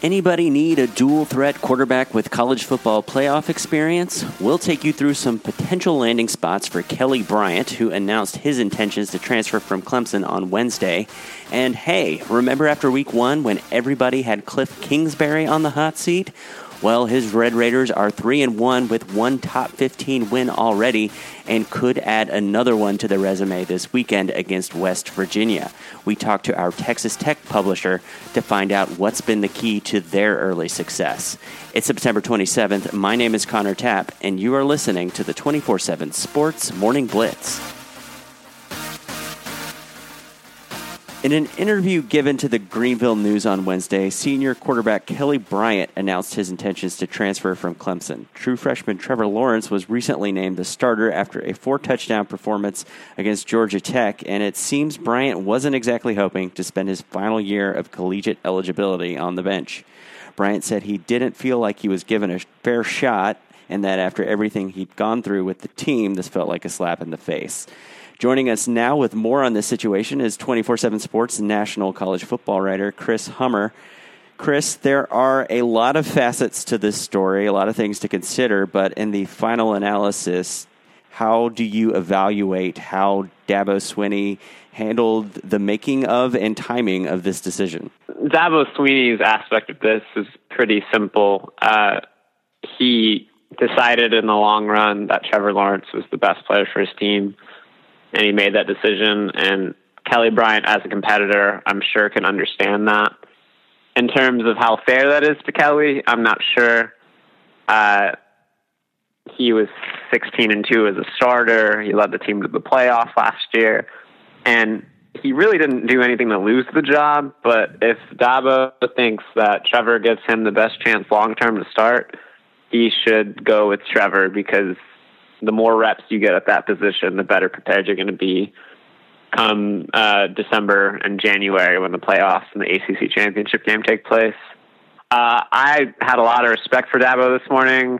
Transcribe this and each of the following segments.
Anybody need a dual threat quarterback with college football playoff experience? We'll take you through some potential landing spots for Kelly Bryant, who announced his intentions to transfer from Clemson on Wednesday. And hey, remember after week one when everybody had Kliff Kingsbury on the hot seat? Well, his Red Raiders are 3 and 1 with one top 15 win already and could add another one to the resume this weekend against West Virginia. We talked to our Texas Tech publisher to find out what's been the key to their early success. It's September 27th. My name is Connor Tapp, and you are listening to the 24 7 Sports Morning Blitz. In an interview given to the Greenville News on Wednesday, senior quarterback Kelly Bryant announced his intentions to transfer from Clemson. True freshman Trevor Lawrence was recently named the starter after a four touchdown performance against Georgia Tech, and it seems Bryant wasn't exactly hoping to spend his final year of collegiate eligibility on the bench. Bryant said he didn't feel like he was given a fair shot and that after everything he'd gone through with the team, this felt like a slap in the face. Joining us now with more on this situation is 24 7 Sports national college football writer Chris Hummer. Chris, there are a lot of facets to this story, a lot of things to consider, but in the final analysis, how do you evaluate how Dabo Swinney handled the making of and timing of this decision? Dabo Swinney's aspect of this is pretty simple. Uh, he decided in the long run that Trevor Lawrence was the best player for his team and he made that decision. And Kelly Bryant, as a competitor, I'm sure can understand that. In terms of how fair that is to Kelly, I'm not sure. Uh, he was 16 and two as a starter. He led the team to the playoff last year, and he really didn't do anything to lose the job. But if Dabo thinks that Trevor gives him the best chance long term to start, he should go with Trevor because the more reps you get at that position, the better prepared you're going to be come uh, December and January when the playoffs and the ACC championship game take place. Uh, I had a lot of respect for Dabo this morning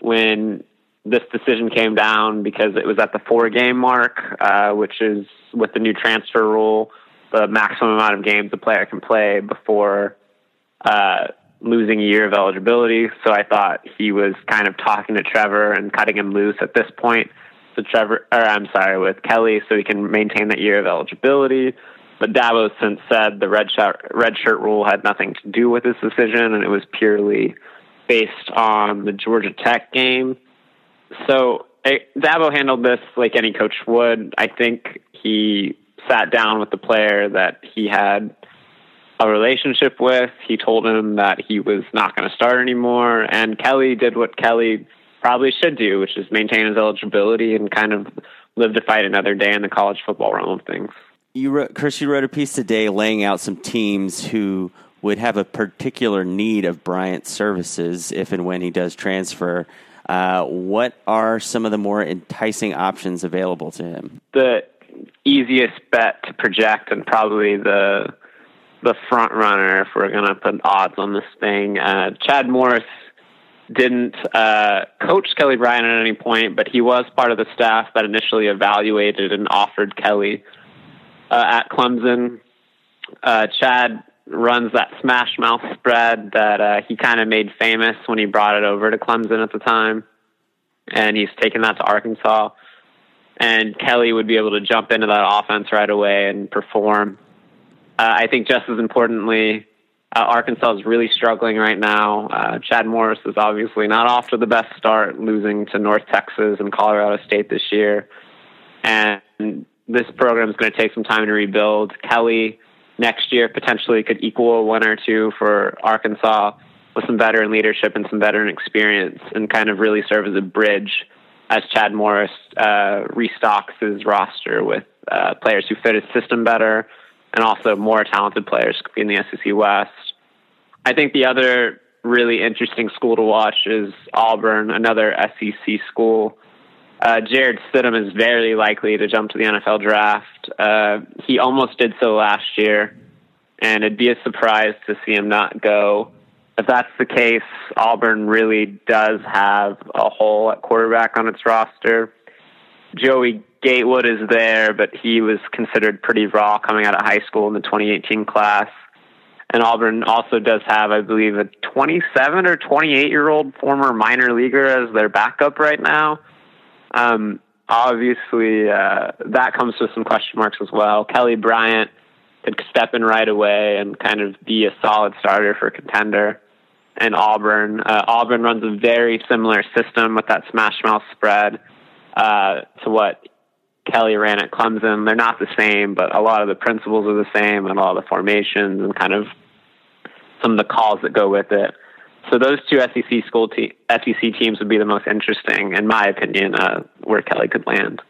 when this decision came down because it was at the four game mark, uh, which is with the new transfer rule, the maximum amount of games a player can play before uh, losing a year of eligibility. So I thought he was kind of talking to Trevor and cutting him loose at this point. So Trevor, or I'm sorry, with Kelly, so he can maintain that year of eligibility. But Dabo Swinney said the red shirt red shirt rule had nothing to do with this decision, and it was purely based on the Georgia Tech game. So Dabo handled this like any coach would. I think he sat down with the player that he had a relationship with. He told him that he was not going to start anymore. And Kelly did what Kelly probably should do, which is maintain his eligibility and kind of live to fight another day in the college football realm of things. You wrote, Chris, you wrote a piece today laying out some teams who would have a particular need of Bryant's services if and when he does transfer. Uh, what are some of the more enticing options available to him? The easiest bet to project and probably the the front runner if we're going to put odds on this thing. Uh, Chad Morris didn't uh, coach Kelly Bryant at any point, but he was part of the staff that initially evaluated and offered Kelly uh, at Clemson. Uh, Chad runs that smash mouth spread that uh, he kind of made famous when he brought it over to Clemson at the time, and he's taken that to Arkansas. And Kelly would be able to jump into that offense right away and perform. Uh, I think just as importantly, uh, Arkansas is really struggling right now. Uh, Chad Morris is obviously not off to the best start, losing to North Texas and Colorado State this year. And this program is going to take some time to rebuild. Kelly next year potentially could equal one or two for Arkansas with some veteran leadership and some veteran experience and kind of really serve as a bridge as Chad Morris uh, restocks his roster with uh, players who fit his system better and also more talented players in the SEC West. I think the other really interesting school to watch is Auburn, another SEC school. Uh, Jarrett Stidham is very likely to jump to the NFL draft. Uh, he almost did so last year, and it'd be a surprise to see him not go. If that's the case, Auburn really does have a hole at quarterback on its roster. Joey Gatewood is there, but he was considered pretty raw coming out of high school in the 2018 class. And Auburn also does have, I believe, a 27 or 28 year old former minor leaguer as their backup right now. Um, obviously, uh, that comes with some question marks as well. Kelly Bryant could step in right away and kind of be a solid starter for contender. And Auburn, uh, Auburn runs a very similar system with that smash mouth spread uh, to what Kelly ran at Clemson. They're not the same, but a lot of the principles are the same, and a lot of the formations and kind of some of the calls that go with it. So those two SEC school te- SEC teams would be the most interesting, in my opinion, uh, where Kelly could land.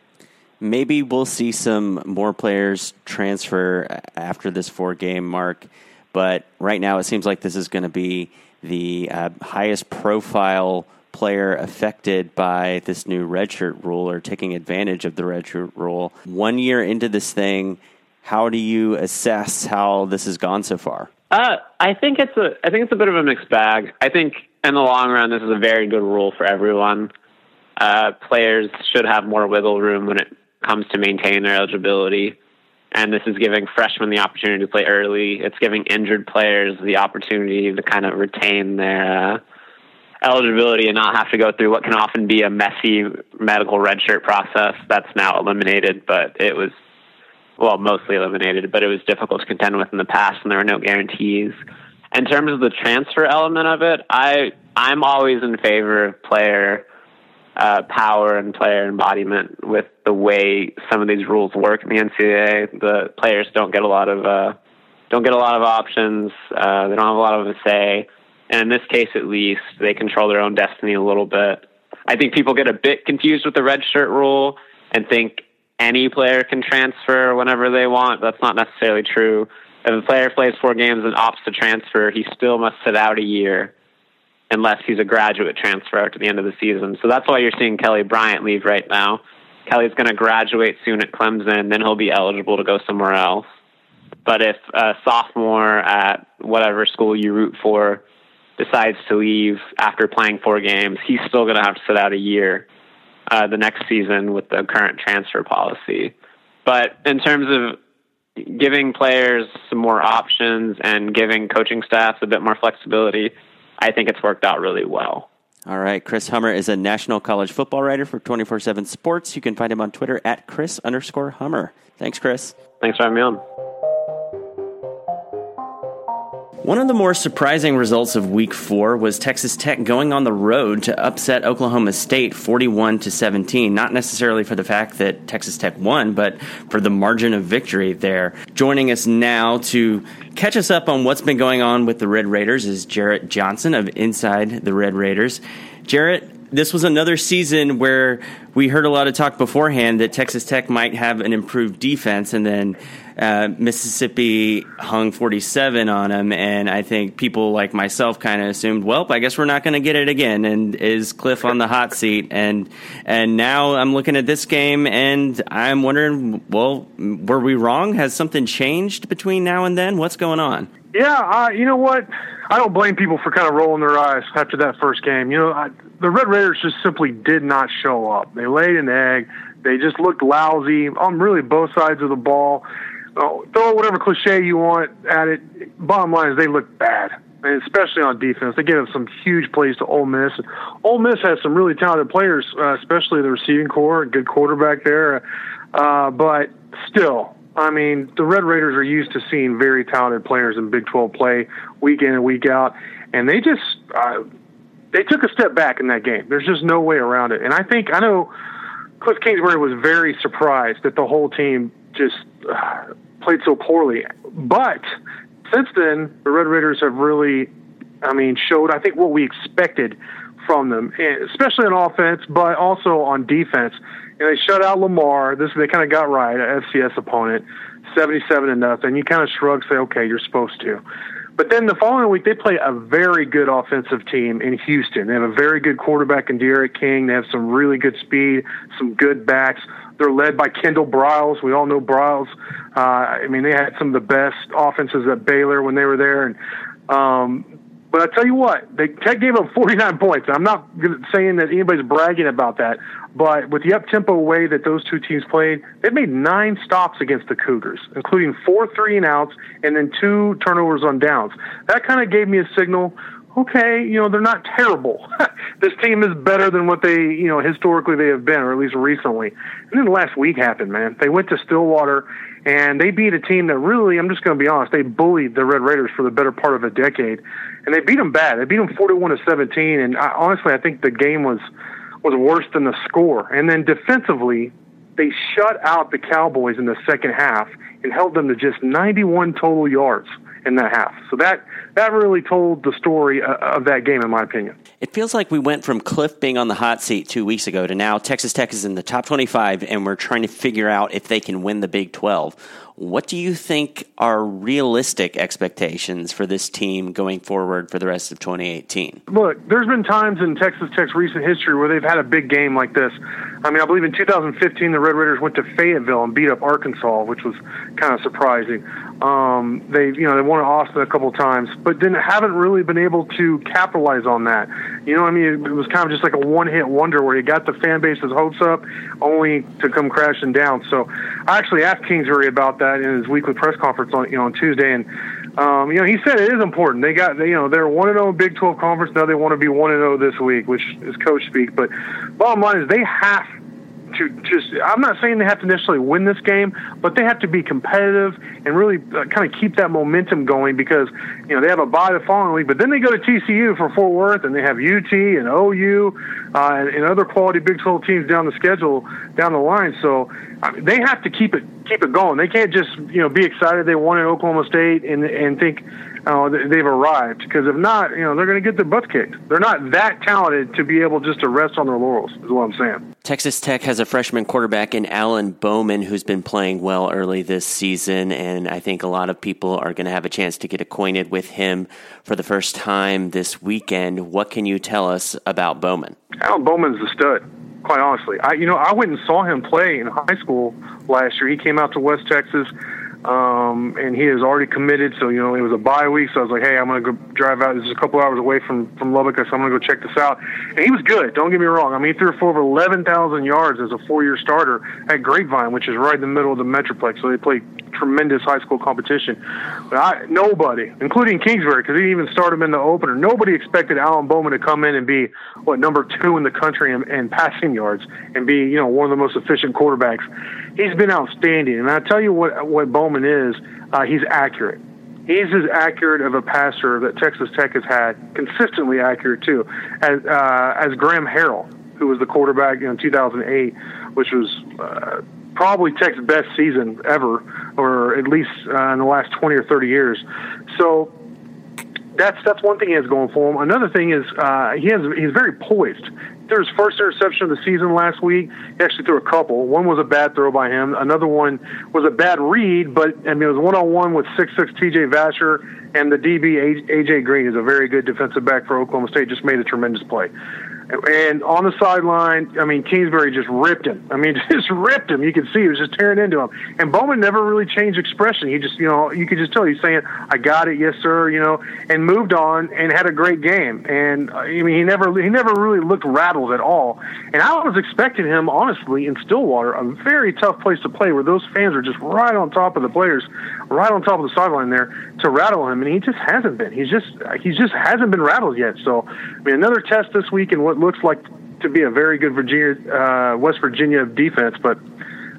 Maybe we'll see some more players transfer after this four game mark, but right now it seems like this is going to be the uh, highest profile player affected by this new redshirt rule or taking advantage of the redshirt rule. One year into this thing, how do you assess how this has gone so far? Uh, I think it's a I think it's a bit of a mixed bag. I think in the long run, this is a very good rule for everyone. Uh, players should have more wiggle room when it comes to maintaining their eligibility, and this is giving freshmen the opportunity to play early. It's giving injured players the opportunity to kind of retain their uh, eligibility and not have to go through what can often be a messy medical redshirt process. That's now eliminated, but it was well, mostly eliminated, but it was difficult to contend with in the past, and there were no guarantees. In terms of the transfer element of it, I I'm always in favor of player uh, power and player embodiment with the way some of these rules work in the NCAA. The players don't get a lot of uh, don't get a lot of options. Uh, they don't have a lot of a say, and in this case, at least, they control their own destiny a little bit. I think people get a bit confused with the red shirt rule and think any player can transfer whenever they want. That's not necessarily true. If a player plays four games and opts to transfer, he still must sit out a year unless he's a graduate transfer after the end of the season. So that's why you're seeing Kelly Bryant leave right now. Kelly's going to graduate soon at Clemson, then he'll be eligible to go somewhere else. But if a sophomore at whatever school you root for decides to leave after playing four games, he's still going to have to sit out a year uh, the next season with the current transfer policy. But in terms of giving players some more options and giving coaching staffs a bit more flexibility, I think it's worked out really well. All right. Chris Hummer is a national college football writer for 24 7 Sports. You can find him on Twitter at Chris underscore Hummer. Thanks, Chris. Thanks for having me on. One of the more surprising results of week 4 was Texas Tech going on the road to upset Oklahoma State 41 to 17, not necessarily for the fact that Texas Tech won, but for the margin of victory there. Joining us now to catch us up on what's been going on with the Red Raiders is Jarrett Johnson of Inside the Red Raiders. Jarrett, this was another season where we heard a lot of talk beforehand that Texas Tech might have an improved defense, and then uh, Mississippi hung 47 on them. And I think people like myself kind of assumed, well, I guess we're not going to get it again. And is Kliff on the hot seat? And and now I'm looking at this game, and I'm wondering, well, were we wrong? Has something changed between now and then? What's going on? Yeah, you know what? I don't blame people for kind of rolling their eyes after that first game. You know, I, the Red Raiders just simply did not show up. They laid an egg. They just looked lousy on really both sides of the ball. Oh, throw whatever cliche you want at it. Bottom line is they look bad, and especially on defense. They gave up some huge plays to Ole Miss. Ole Miss has some really talented players, uh, especially the receiving corps, a good quarterback there. Uh, but still, I mean, the Red Raiders are used to seeing very talented players in Big 12 play week in and week out, and they just uh, they took a step back in that game. There's just no way around it. And I think I know Kliff Kingsbury was very surprised that the whole team just uh, played so poorly. But since then, the Red Raiders have really, I mean, showed I think what we expected from them, eh, especially on offense, but also on defense. And they shut out Lamar. This they kind of got right, an FCS opponent, seventy-seven to nothing. You kind of shrug, say, okay, you're supposed to. But then the following week, they play a very good offensive team in Houston. They have a very good quarterback in D'Eriq King. They have some really good speed, some good backs. They're led by Kendall Briles. We all know Briles. Uh, I mean, they had some of the best offenses at Baylor when they were there, and um, But I tell you what, they, Tech gave up 49 points. I'm not saying that anybody's bragging about that, but with the up tempo way that those two teams played, they made nine stops against the Cougars, including four three and outs and then two turnovers on downs. That kind of gave me a signal okay, you know, they're not terrible. this team is better than what they, you know, historically they have been, or at least recently. And then last week happened, man. They went to Stillwater and they beat a team that really, I'm just going to be honest, they bullied the Red Raiders for the better part of a decade, and they beat them bad. They beat them 41 to 17, and I, honestly, I think the game was was worse than the score. And then defensively, they shut out the Cowboys in the second half and held them to just 91 total yards in that half. So that that really told the story uh, of that game, in my opinion. It feels like we went from Kliff being on the hot seat two weeks ago to now Texas Tech is in the top 25, and we're trying to figure out if they can win the Big 12. What do you think are realistic expectations for this team going forward for the rest of 2018? Look, there's been times in Texas Tech's recent history where they've had a big game like this. I mean, I believe in 2015 the Red Raiders went to Fayetteville and beat up Arkansas, which was kind of surprising. Um, they, you know, they won at Austin a couple times, but then haven't really been able to capitalize on that. You know, I mean, it was kind of just like a one-hit wonder where you got the fan base's hopes up, only to come crashing down. So, I actually asked Kingsbury about that in his weekly press conference on you know on Tuesday, and um, you know he said it is important. They got they, you know they're one and zero oh in Big Twelve conference now. They want to be one and zero oh this week, which is coach speak. But bottom line is they have to just I'm not saying they have to necessarily win this game, but they have to be competitive and really uh, kind of keep that momentum going because you know they have a bye the following week, but then they go to TCU for Fort Worth and they have UT and OU uh, and, and other quality Big 12 teams down the schedule down the line. So I mean, they have to keep it keep it going. They can't just you know be excited they won at Oklahoma State and and think uh, they've arrived because if not, you know they're going to get their butts kicked. They're not that talented to be able just to rest on their laurels. Is what I'm saying. Texas Tech has a freshman quarterback in Alan Bowman who's been playing well early this season, and I think a lot of people are going to have a chance to get acquainted with him for the first time this weekend. What can you tell us about Bowman? Alan Bowman's a stud quite honestly. I you know I went and saw him play in high school last year. He came out to West Texas um, and he is already committed. So you know, it was a bye week, so I was like, hey, I'm gonna go drive out. This is a couple hours away from from Lubbock, so I'm gonna go check this out. And he was good. Don't get me wrong. I mean, he threw for over 11,000 yards as a four-year starter at Grapevine, which is right in the middle of the Metroplex. So they play tremendous high school competition. But I, nobody, including Kingsbury, because he didn't even started him in the opener. Nobody expected Alan Bowman to come in and be what number two in the country in, in passing yards and be you know one of the most efficient quarterbacks. He's been outstanding, and I tell you what what Bowman is. Uh, he's accurate. He's as accurate of a passer that Texas Tech has had, consistently accurate too, as uh, as Graham Harrell, who was the quarterback in 2008, which was uh, probably Tech's best season ever, or at least uh, in the last 20 or 30 years. So that's that's one thing he has going for him. Another thing is uh, he has he's very poised. Threw his first interception of the season last week. He actually threw a couple. One was a bad throw by him. Another one was a bad read, but I mean it was one on one with six six T.J. Vasher and the DB AJ Green is a very good defensive back for Oklahoma State. Just made a tremendous play. And on the sideline, I mean, Kingsbury just ripped him. I mean, just ripped him. You could see he was just tearing into him. And Bowman never really changed expression. He just, you know, you could just tell he's saying, "I got it, yes, sir," you know, and moved on and had a great game. And uh, I mean, he never he never really looked rattled at all. And I was expecting him, honestly, in Stillwater, a very tough place to play, where those fans are just right on top of the players, right on top of the sideline there to rattle him. And he just hasn't been. He's just he just hasn't been rattled yet. So, I mean, another test this week, and what what looks like to be a very good Virginia, uh, West Virginia defense, but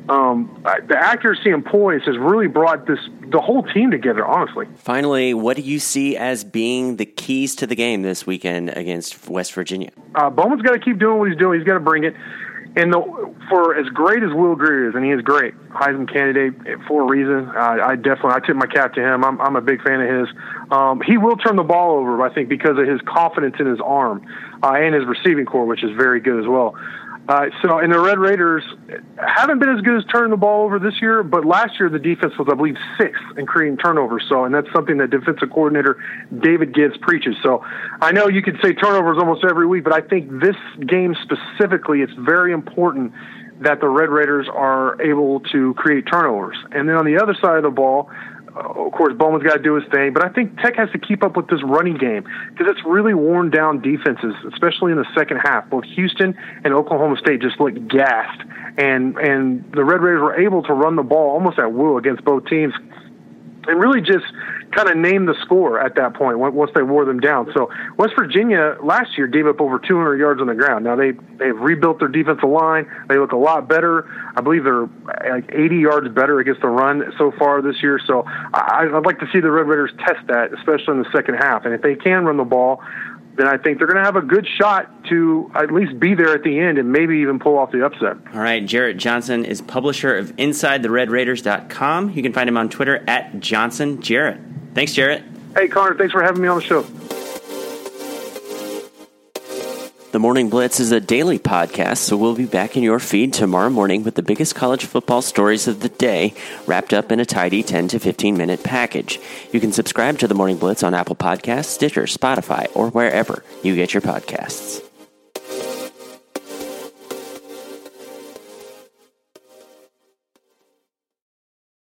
um, the accuracy and poise has really brought this the whole team together. Honestly. Finally, what do you see as being the keys to the game this weekend against West Virginia? Uh, Bowman's got to keep doing what he's doing. He's got to bring it. And the, for as great as Will Grier is, and he is great, Heisman candidate for a reason. Uh, I definitely I tip my cap to him. I'm I'm a big fan of his. Um, he will turn the ball over, I think, because of his confidence in his arm uh, and his receiving corps, which is very good as well. Uh, so, and the Red Raiders haven't been as good as turning the ball over this year, but last year the defense was, I believe, sixth in creating turnovers. So, and that's something that defensive coordinator David Gibbs preaches. So, I know you could say turnovers almost every week, but I think this game specifically, it's very important that the Red Raiders are able to create turnovers. And then on the other side of the ball, Uh, of course, Bowman's got to do his thing, but I think Tech has to keep up with this running game because it's really worn down defenses, especially in the second half. Both Houston and Oklahoma State just looked gassed, and and the Red Raiders were able to run the ball almost at will against both teams and really just kind of name the score at that point once they wore them down. So West Virginia last year gave up over 200 yards on the ground. Now they they've rebuilt their defensive line. They look a lot better. I believe they're like 80 yards better against the run so far this year. So I'd like to see the Red Raiders test that, especially in the second half. And if they can run the ball, then I think they're going to have a good shot to at least be there at the end and maybe even pull off the upset. All right. Jarrett Johnson is publisher of InsideTheRedRaiders.com. You can find him on Twitter at Johnson Jarrett. Thanks, Jarrett. Hey, Connor. Thanks for having me on the show. The Morning Blitz is a daily podcast, so we'll be back in your feed tomorrow morning with the biggest college football stories of the day, wrapped up in a tidy 10 to 15 minute package. You can subscribe to the Morning Blitz on Apple Podcasts, Stitcher, Spotify, or wherever you get your podcasts.